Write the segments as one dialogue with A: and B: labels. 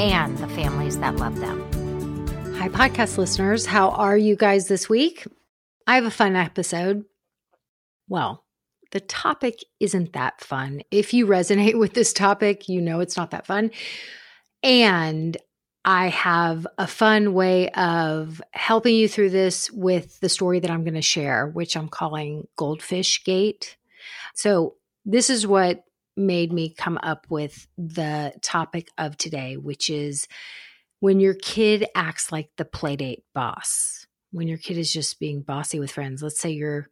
A: and the families that love them.
B: Hi, podcast listeners. How are you guys this week? I have a fun episode. Well, the topic isn't that fun. If you resonate with this topic, you know it's not that fun. And I have a fun way of helping you through this with the story that I'm going to share, which I'm calling Goldfish Gate. So, this is what made me come up with the topic of today, which is when your kid acts like the playdate boss. When your kid is just being bossy with friends. Let's say you're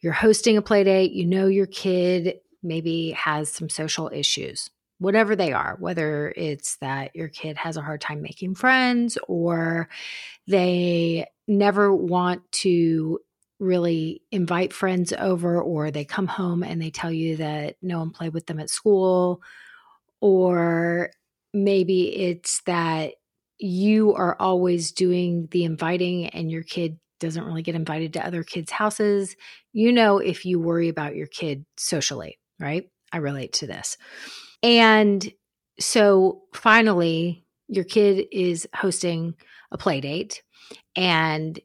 B: you're hosting a playdate, you know your kid maybe has some social issues whatever they are, whether it's that your kid has a hard time making friends or they never want to really invite friends over, or they come home and they tell you that no one played with them at school, or maybe it's that you are always doing the inviting and your kid doesn't really get invited to other kids' houses. You know, if you worry about your kid socially, right? I relate to this. And so finally, your kid is hosting a play date and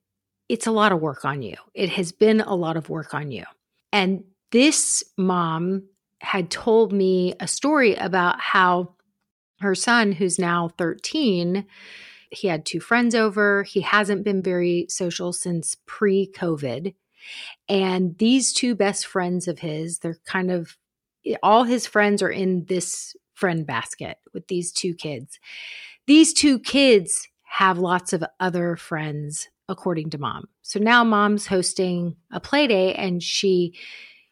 B: it's a lot of work on you. It has been a lot of work on you. And this mom had told me a story about how her son, who's now 13, he had two friends over. He hasn't been very social since pre COVID. And these two best friends of his, they're kind of all his friends are in this friend basket with these two kids. These two kids have lots of other friends, according to mom. So now mom's hosting a play day and she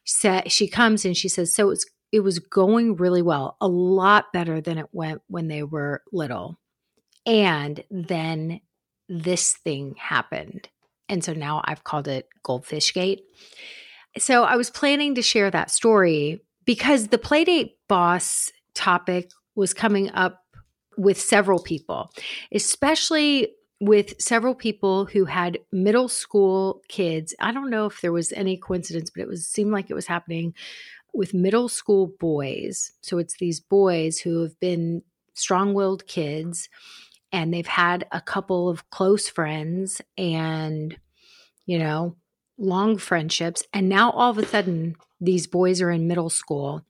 B: said she comes and she says, So it's it was going really well, a lot better than it went when they were little. And then this thing happened. And so now I've called it Goldfish Gate. So I was planning to share that story because the Playdate boss topic was coming up with several people, especially with several people who had middle school kids. I don't know if there was any coincidence, but it was seemed like it was happening with middle school boys. So it's these boys who have been strong-willed kids and they've had a couple of close friends and you know, long friendships and now all of a sudden these boys are in middle school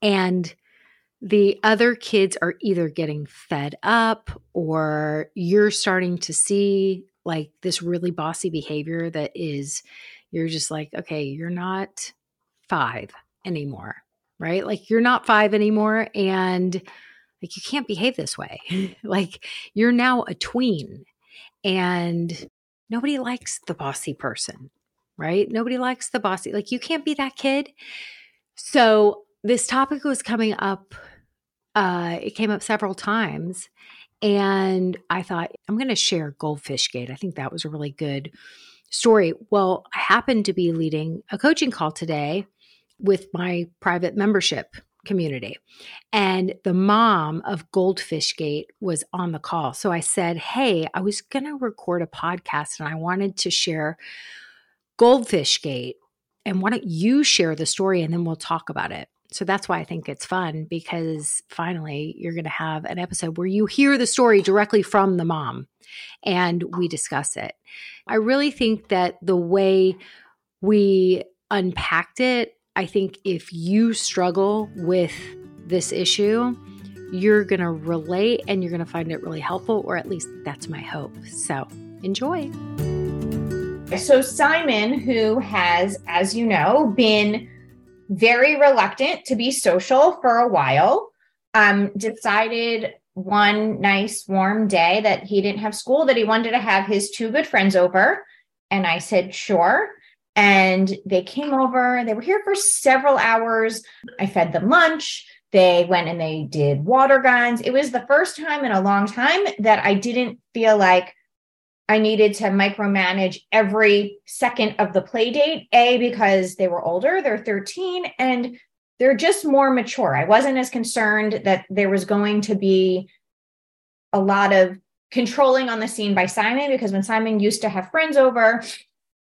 B: and the other kids are either getting fed up or you're starting to see like this really bossy behavior that is you're just like okay you're not 5 anymore right like you're not 5 anymore and like you can't behave this way like you're now a tween and nobody likes the bossy person right? Nobody likes the bossy. Like you can't be that kid. So this topic was coming up. Uh, it came up several times, and I thought I'm going to share Goldfish Gate. I think that was a really good story. Well, I happened to be leading a coaching call today with my private membership community. And the mom of Goldfish Gate was on the call. So I said, Hey, I was going to record a podcast and I wanted to share Goldfish Gate. And why don't you share the story and then we'll talk about it? So that's why I think it's fun because finally you're going to have an episode where you hear the story directly from the mom and we discuss it. I really think that the way we unpacked it, I think if you struggle with this issue, you're going to relate and you're going to find it really helpful, or at least that's my hope. So enjoy.
C: So, Simon, who has, as you know, been very reluctant to be social for a while, um, decided one nice warm day that he didn't have school that he wanted to have his two good friends over. And I said, sure. And they came over. They were here for several hours. I fed them lunch. They went and they did water guns. It was the first time in a long time that I didn't feel like I needed to micromanage every second of the play date. A, because they were older, they're 13, and they're just more mature. I wasn't as concerned that there was going to be a lot of controlling on the scene by Simon because when Simon used to have friends over,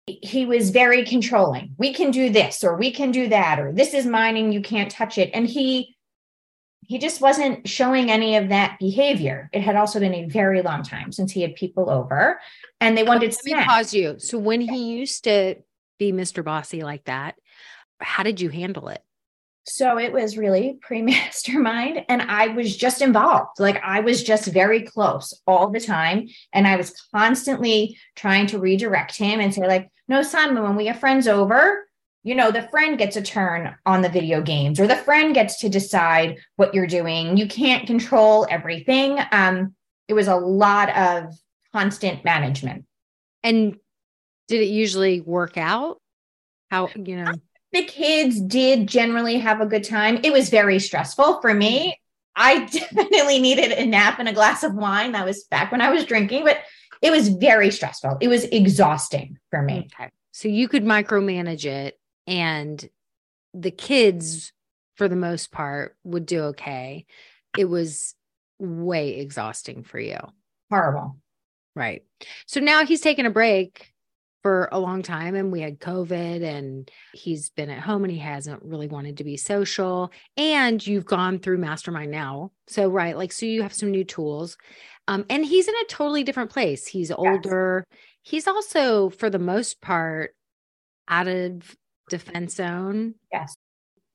C: he was very controlling. We can do this or we can do that or this is mine and you can't touch it. And he he just wasn't showing any of that behavior. It had also been a very long time since he had people over and they wanted
B: Let me pause you. So when he used to be Mr. Bossy like that, how did you handle it?
C: So it was really pre mastermind, and I was just involved. Like I was just very close all the time. And I was constantly trying to redirect him and say, like, no, Simon, when we have friends over, you know, the friend gets a turn on the video games, or the friend gets to decide what you're doing. You can't control everything. Um, it was a lot of constant management.
B: And did it usually work out? How, you know?
C: the kids did generally have a good time. It was very stressful for me. I definitely needed a nap and a glass of wine. That was back when I was drinking, but it was very stressful. It was exhausting for me.
B: Okay. So you could micromanage it and the kids for the most part would do okay. It was way exhausting for you.
C: Horrible.
B: Right. So now he's taking a break for a long time and we had COVID and he's been at home and he hasn't really wanted to be social. And you've gone through mastermind now. So, right, like, so you have some new tools. Um, and he's in a totally different place. He's older. Yes. He's also, for the most part, out of defense zone.
C: Yes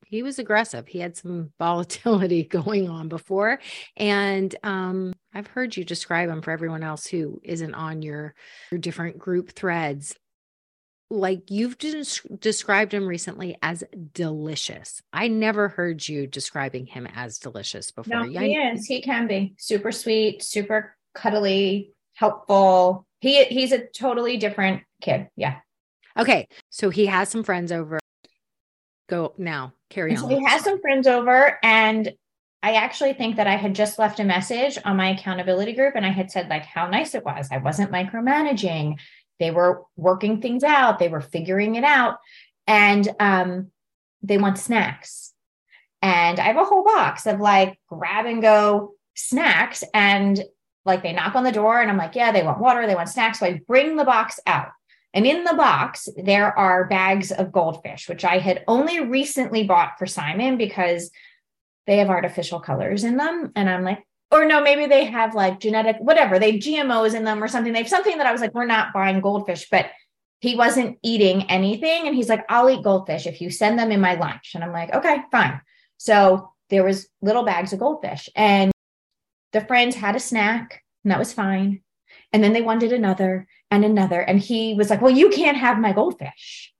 B: he was aggressive. He had some volatility going on before. And um, I've heard you describe him for everyone else who isn't on your, your different group threads. Like you've des- described him recently as delicious. I never heard you describing him as delicious before.
C: No, he is. He can be super sweet, super cuddly, helpful. He he's a totally different kid. Yeah.
B: Okay. So he has some friends over. Go now carry on
C: so he has some friends over and i actually think that i had just left a message on my accountability group and i had said like how nice it was. I wasn't micromanaging. They were working things out. They were figuring it out. And um, they want snacks. And i have a whole box of like grab and go snacks. And like they knock on the door and i'm like yeah they want water they want snacks. So i bring the box out and in the box, there are bags of goldfish, which I had only recently bought for Simon because they have artificial colors in them. And I'm like, or no, maybe they have like genetic, whatever, they GMOs in them or something. They have something that I was like, we're not buying goldfish, but he wasn't eating anything. And he's like, I'll eat goldfish if you send them in my lunch. And I'm like, okay, fine. So there was little bags of goldfish and the friends had a snack and that was fine. And then they wanted another and another. And he was like, Well, you can't have my goldfish.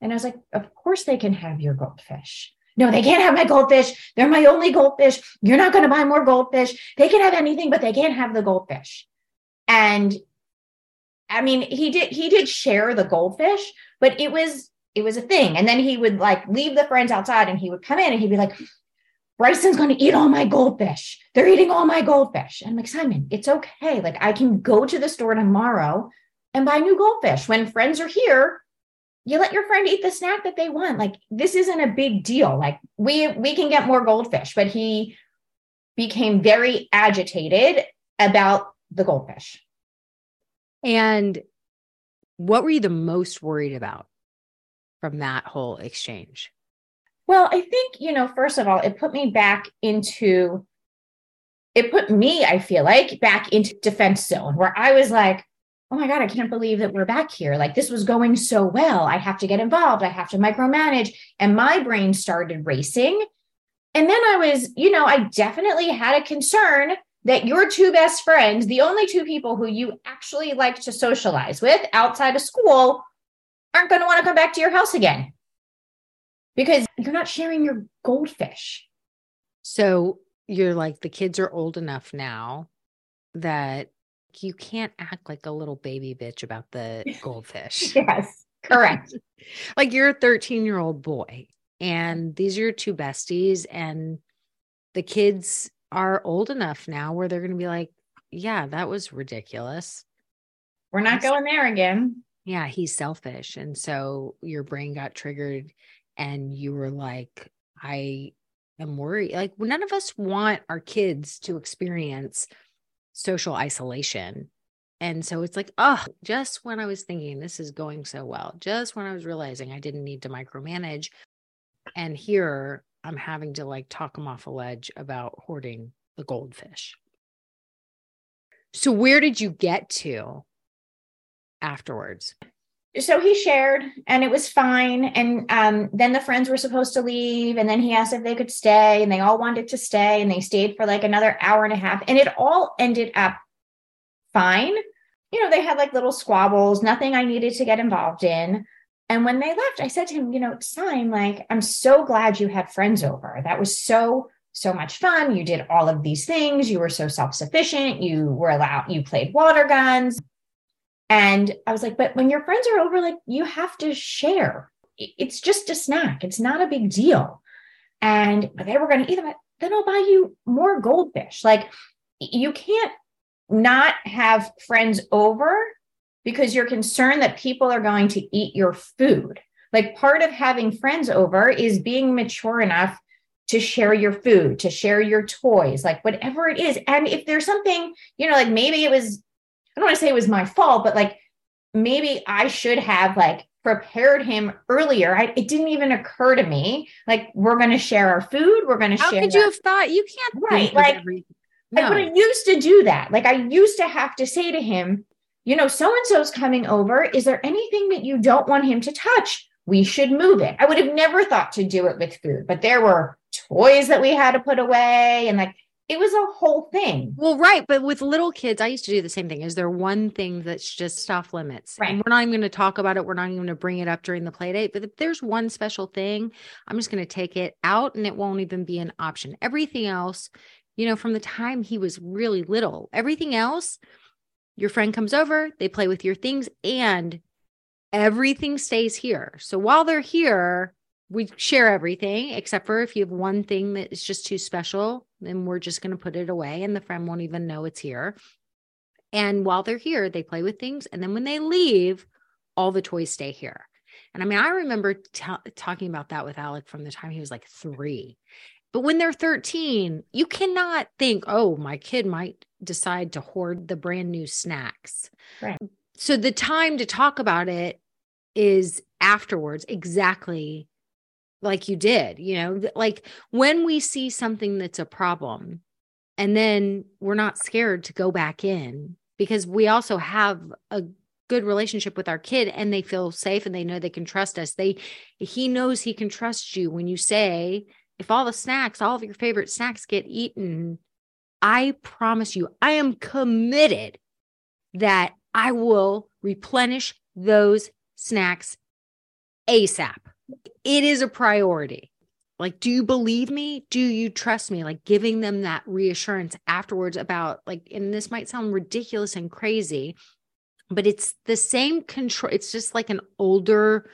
C: And I was like, Of course they can have your goldfish. No, they can't have my goldfish. They're my only goldfish. You're not going to buy more goldfish. They can have anything, but they can't have the goldfish. And I mean, he did he did share the goldfish, but it was it was a thing. And then he would like leave the friends outside and he would come in and he'd be like, Bryson's going to eat all my goldfish. They're eating all my goldfish. And I'm like, Simon, it's okay. Like I can go to the store tomorrow and buy new goldfish. When friends are here, you let your friend eat the snack that they want. Like this isn't a big deal. Like we we can get more goldfish, but he became very agitated about the goldfish.
B: And what were you the most worried about from that whole exchange?
C: Well, I think, you know, first of all, it put me back into it put me, I feel like, back into defense zone where I was like, oh my God, I can't believe that we're back here. Like this was going so well. I have to get involved. I have to micromanage. And my brain started racing. And then I was, you know, I definitely had a concern that your two best friends, the only two people who you actually like to socialize with outside of school, aren't going to want to come back to your house again because you're not sharing your goldfish.
B: So you're like, the kids are old enough now that you can't act like a little baby bitch about the goldfish.
C: yes, correct.
B: like you're a 13 year old boy, and these are your two besties, and the kids are old enough now where they're going to be like, yeah, that was ridiculous.
C: We're not going there again.
B: Yeah, he's selfish. And so your brain got triggered and you were like, I am worried. Like, none of us want our kids to experience social isolation. And so it's like, oh, just when I was thinking this is going so well, just when I was realizing I didn't need to micromanage. And here I'm having to like talk him off a ledge about hoarding the goldfish. So, where did you get to afterwards?
C: So he shared and it was fine. And um, then the friends were supposed to leave and then he asked if they could stay and they all wanted to stay and they stayed for like another hour and a half. And it all ended up fine. You know they had like little squabbles nothing i needed to get involved in. And when they left i said to him you know sign like i'm so glad you had friends over. That was so so much fun. You did all of these things. You were so self-sufficient. You were allowed you played water guns and I was like, but when your friends are over, like you have to share. It's just a snack. It's not a big deal. And they were going to eat them. Then I'll buy you more goldfish. Like you can't not have friends over because you're concerned that people are going to eat your food. Like part of having friends over is being mature enough to share your food, to share your toys, like whatever it is. And if there's something, you know, like maybe it was don't want to say it was my fault, but like maybe I should have like prepared him earlier. I, it didn't even occur to me. Like we're going to share our food. We're going to share.
B: How could you have thought? You can't right like.
C: No. Like, but I used to do that. Like I used to have to say to him, you know, so and so's coming over. Is there anything that you don't want him to touch? We should move it. I would have never thought to do it with food, but there were toys that we had to put away and like it was a whole thing.
B: Well, right. But with little kids, I used to do the same thing. Is there one thing that's just off limits?
C: Right.
B: And we're not even going to talk about it. We're not even going to bring it up during the play date. But if there's one special thing, I'm just going to take it out and it won't even be an option. Everything else, you know, from the time he was really little, everything else, your friend comes over, they play with your things, and everything stays here. So while they're here, we share everything except for if you have one thing that is just too special, then we're just going to put it away and the friend won't even know it's here. And while they're here, they play with things. And then when they leave, all the toys stay here. And I mean, I remember t- talking about that with Alec from the time he was like three. But when they're 13, you cannot think, oh, my kid might decide to hoard the brand new snacks.
C: Right.
B: So the time to talk about it is afterwards, exactly like you did, you know, like when we see something that's a problem and then we're not scared to go back in because we also have a good relationship with our kid and they feel safe and they know they can trust us. They he knows he can trust you when you say if all the snacks, all of your favorite snacks get eaten, I promise you, I am committed that I will replenish those snacks ASAP it is a priority. Like, do you believe me? Do you trust me? Like, giving them that reassurance afterwards about, like, and this might sound ridiculous and crazy, but it's the same control. It's just like an older,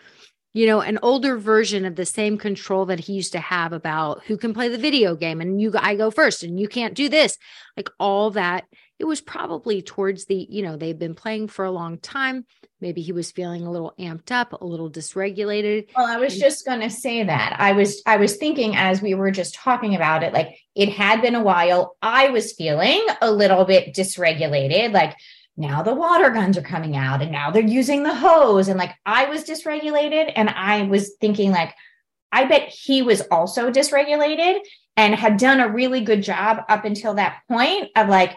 B: you know, an older version of the same control that he used to have about who can play the video game and you, I go first and you can't do this. Like, all that it was probably towards the, you know, they've been playing for a long time. Maybe he was feeling a little amped up, a little dysregulated.
C: Well, I was and- just going to say that. I was I was thinking as we were just talking about it like it had been a while. I was feeling a little bit dysregulated like now the water guns are coming out and now they're using the hose and like I was dysregulated and I was thinking like I bet he was also dysregulated and had done a really good job up until that point of like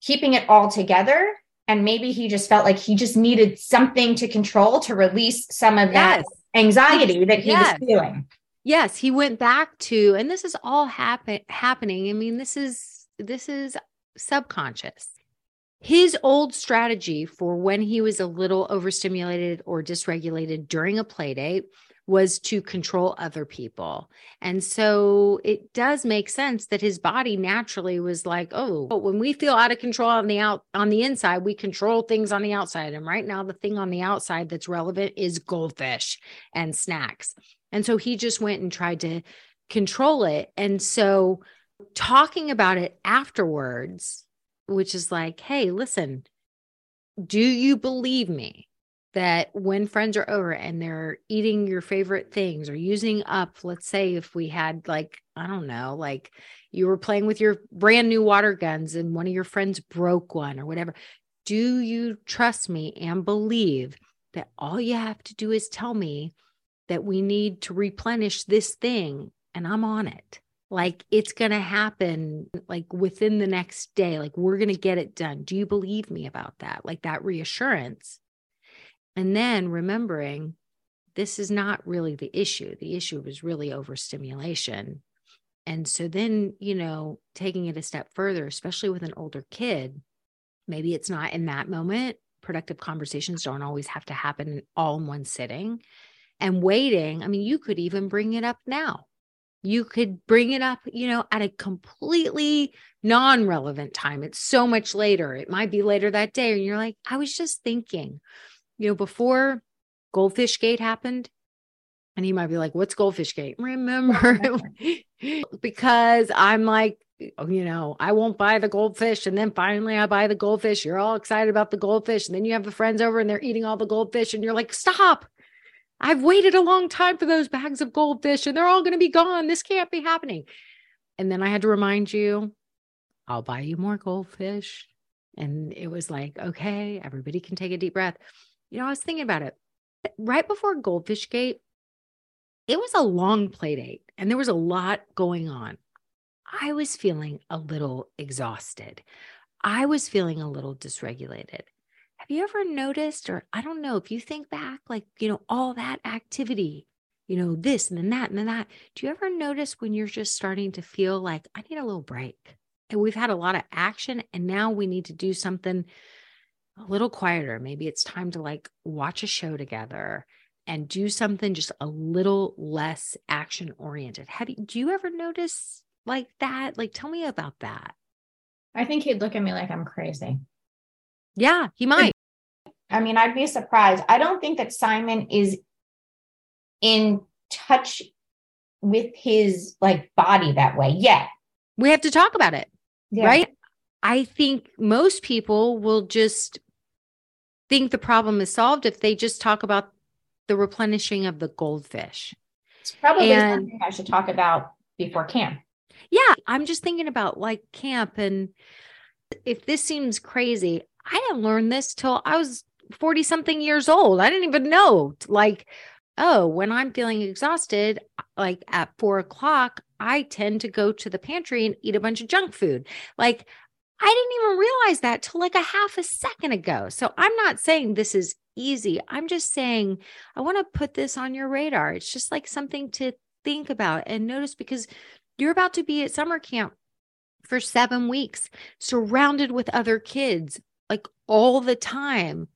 C: keeping it all together and maybe he just felt like he just needed something to control to release some of that yes. anxiety that he yes. was feeling
B: yes, he went back to, and this is all happen happening. I mean, this is this is subconscious. His old strategy for when he was a little overstimulated or dysregulated during a play date was to control other people. And so it does make sense that his body naturally was like, oh, when we feel out of control on the out on the inside, we control things on the outside. And right now the thing on the outside that's relevant is goldfish and snacks. And so he just went and tried to control it. And so talking about it afterwards, which is like, hey, listen, do you believe me? That when friends are over and they're eating your favorite things or using up, let's say if we had like, I don't know, like you were playing with your brand new water guns and one of your friends broke one or whatever, do you trust me and believe that all you have to do is tell me that we need to replenish this thing and I'm on it? Like it's going to happen like within the next day. Like we're going to get it done. Do you believe me about that? Like that reassurance and then remembering this is not really the issue. The issue was really overstimulation. And so then, you know, taking it a step further, especially with an older kid, maybe it's not in that moment. Productive conversations don't always have to happen all in one sitting. And waiting, I mean, you could even bring it up now. You could bring it up, you know, at a completely non relevant time. It's so much later. It might be later that day. And you're like, I was just thinking, you know, before Goldfish Gate happened, and he might be like, What's Goldfish Gate? Remember, because I'm like, you know, I won't buy the goldfish. And then finally I buy the goldfish. You're all excited about the goldfish. And then you have the friends over and they're eating all the goldfish. And you're like, Stop. I've waited a long time for those bags of goldfish and they're all going to be gone. This can't be happening. And then I had to remind you, I'll buy you more goldfish. And it was like, okay, everybody can take a deep breath. You know, I was thinking about it right before Goldfish Gate. It was a long play date and there was a lot going on. I was feeling a little exhausted. I was feeling a little dysregulated. Have you ever noticed, or I don't know, if you think back, like, you know, all that activity, you know, this and then that and then that, do you ever notice when you're just starting to feel like, I need a little break? And we've had a lot of action and now we need to do something a little quieter. Maybe it's time to like watch a show together and do something just a little less action oriented. Have you, do you ever notice like that? Like, tell me about that.
C: I think he'd look at me like I'm crazy.
B: Yeah, he might.
C: I mean, I'd be surprised. I don't think that Simon is in touch with his like body that way yet.
B: We have to talk about it. Yeah. Right? I think most people will just think the problem is solved if they just talk about the replenishing of the goldfish.
C: It's probably and, something I should talk about before camp.
B: Yeah, I'm just thinking about like camp and if this seems crazy, I didn't learn this till I was 40 something years old. I didn't even know like, oh, when I'm feeling exhausted, like at four o'clock, I tend to go to the pantry and eat a bunch of junk food. Like I didn't even realize that till like a half a second ago. So I'm not saying this is easy. I'm just saying I want to put this on your radar. It's just like something to think about and notice because you're about to be at summer camp for seven weeks, surrounded with other kids like all the time.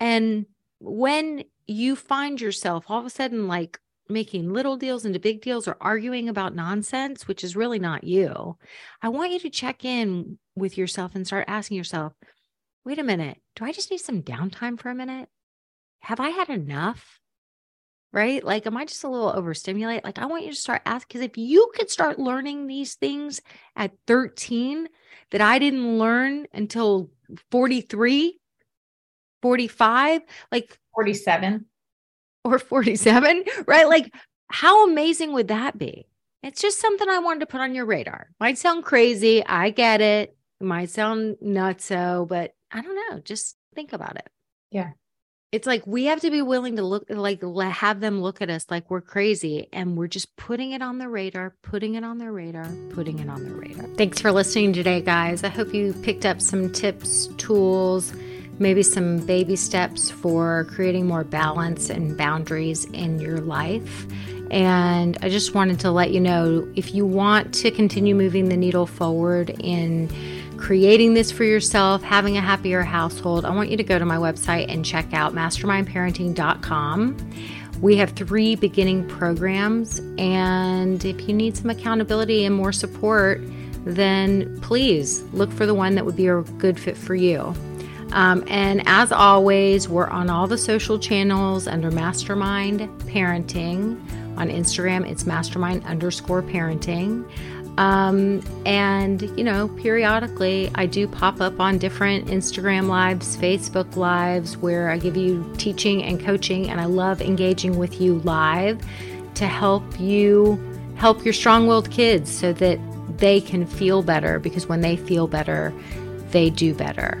B: And when you find yourself all of a sudden like making little deals into big deals or arguing about nonsense, which is really not you, I want you to check in with yourself and start asking yourself, wait a minute, do I just need some downtime for a minute? Have I had enough? Right? Like, am I just a little overstimulated? Like, I want you to start asking because if you could start learning these things at 13 that I didn't learn until 43, 45, like
C: 47
B: or 47, right? Like, how amazing would that be? It's just something I wanted to put on your radar. Might sound crazy. I get it. It might sound nutso, but I don't know. Just think about it.
C: Yeah.
B: It's like we have to be willing to look, like, have them look at us like we're crazy. And we're just putting it on the radar, putting it on their radar, putting it on their radar. Thanks for listening today, guys. I hope you picked up some tips, tools, maybe some baby steps for creating more balance and boundaries in your life. And I just wanted to let you know if you want to continue moving the needle forward in creating this for yourself, having a happier household, I want you to go to my website and check out mastermindparenting.com. We have three beginning programs, and if you need some accountability and more support, then please look for the one that would be a good fit for you. Um, and as always, we're on all the social channels under Mastermind Parenting. On Instagram, it's mastermind underscore parenting. Um, and, you know, periodically I do pop up on different Instagram lives, Facebook lives, where I give you teaching and coaching. And I love engaging with you live to help you help your strong willed kids so that they can feel better because when they feel better, they do better.